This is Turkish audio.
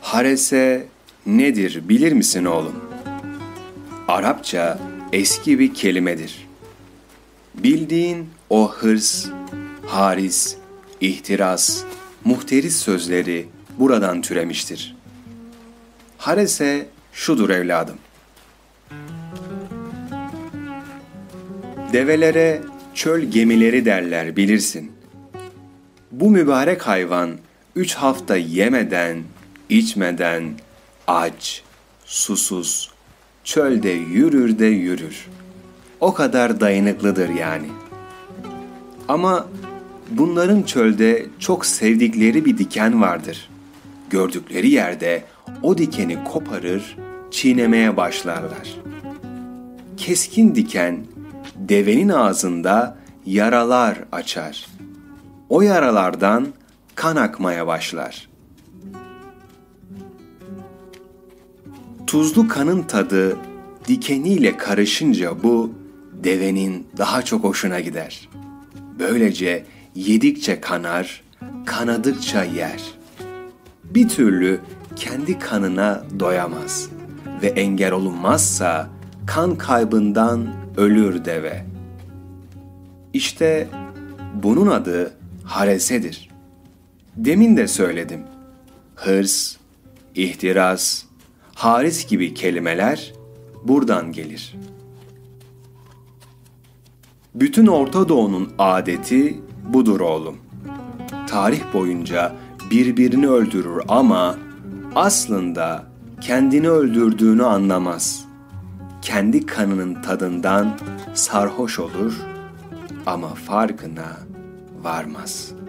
Harese nedir bilir misin oğlum? Arapça eski bir kelimedir. Bildiğin o hırs, haris, ihtiras, muhteris sözleri buradan türemiştir. Harese şudur evladım. Develere çöl gemileri derler bilirsin. Bu mübarek hayvan üç hafta yemeden, içmeden, aç, susuz, çölde yürür de yürür. O kadar dayanıklıdır yani. Ama bunların çölde çok sevdikleri bir diken vardır. Gördükleri yerde o dikeni koparır, çiğnemeye başlarlar. Keskin diken devenin ağzında yaralar açar. O yaralardan kan akmaya başlar. Tuzlu kanın tadı dikeniyle karışınca bu devenin daha çok hoşuna gider. Böylece yedikçe kanar, kanadıkça yer. Bir türlü kendi kanına doyamaz ve engel olunmazsa kan kaybından ölür deve. İşte bunun adı haresedir. Demin de söyledim. Hırs, ihtiras, haris gibi kelimeler buradan gelir. Bütün Orta Doğu'nun adeti budur oğlum. Tarih boyunca birbirini öldürür ama aslında kendini öldürdüğünü anlamaz. Kendi kanının tadından sarhoş olur ama farkına varmaz.''